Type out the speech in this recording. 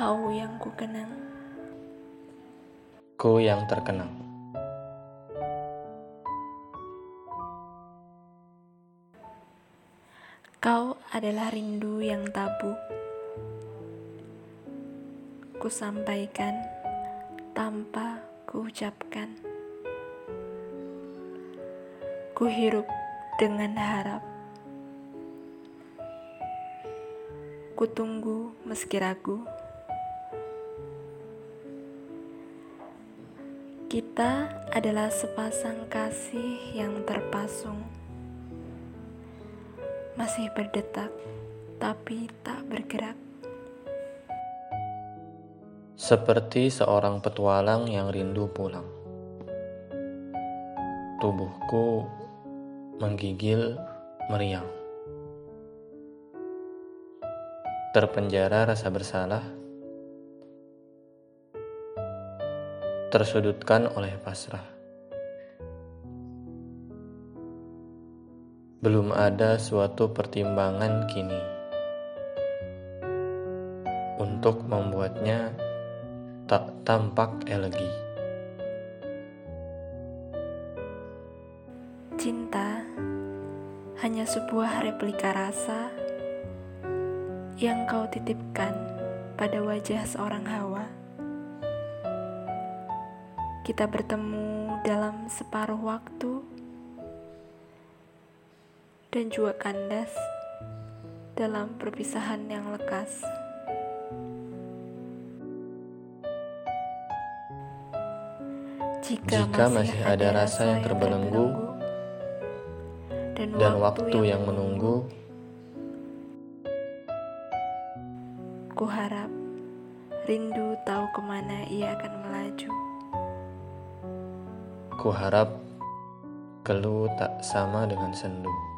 Kau yang ku kenang, Ku yang terkenang. kau adalah rindu yang tabu. Ku sampaikan tanpa ku ucapkan. Ku hirup dengan harap. Ku tunggu meski ragu. Kita adalah sepasang kasih yang terpasung. Masih berdetak, tapi tak bergerak. Seperti seorang petualang yang rindu pulang. Tubuhku menggigil meriang. Terpenjara rasa bersalah. Tersudutkan oleh pasrah. Belum ada suatu pertimbangan kini untuk membuatnya tak tampak elegi. Cinta hanya sebuah replika rasa yang kau titipkan pada wajah seorang hawa. Kita bertemu dalam separuh waktu dan juga kandas dalam perpisahan yang lekas. Jika, Jika masih ada rasa yang terbelenggu dan, Dan waktu yang menunggu, ku harap rindu tahu ke mana ia akan melaju. Ku harap keluh tak sama dengan sendu.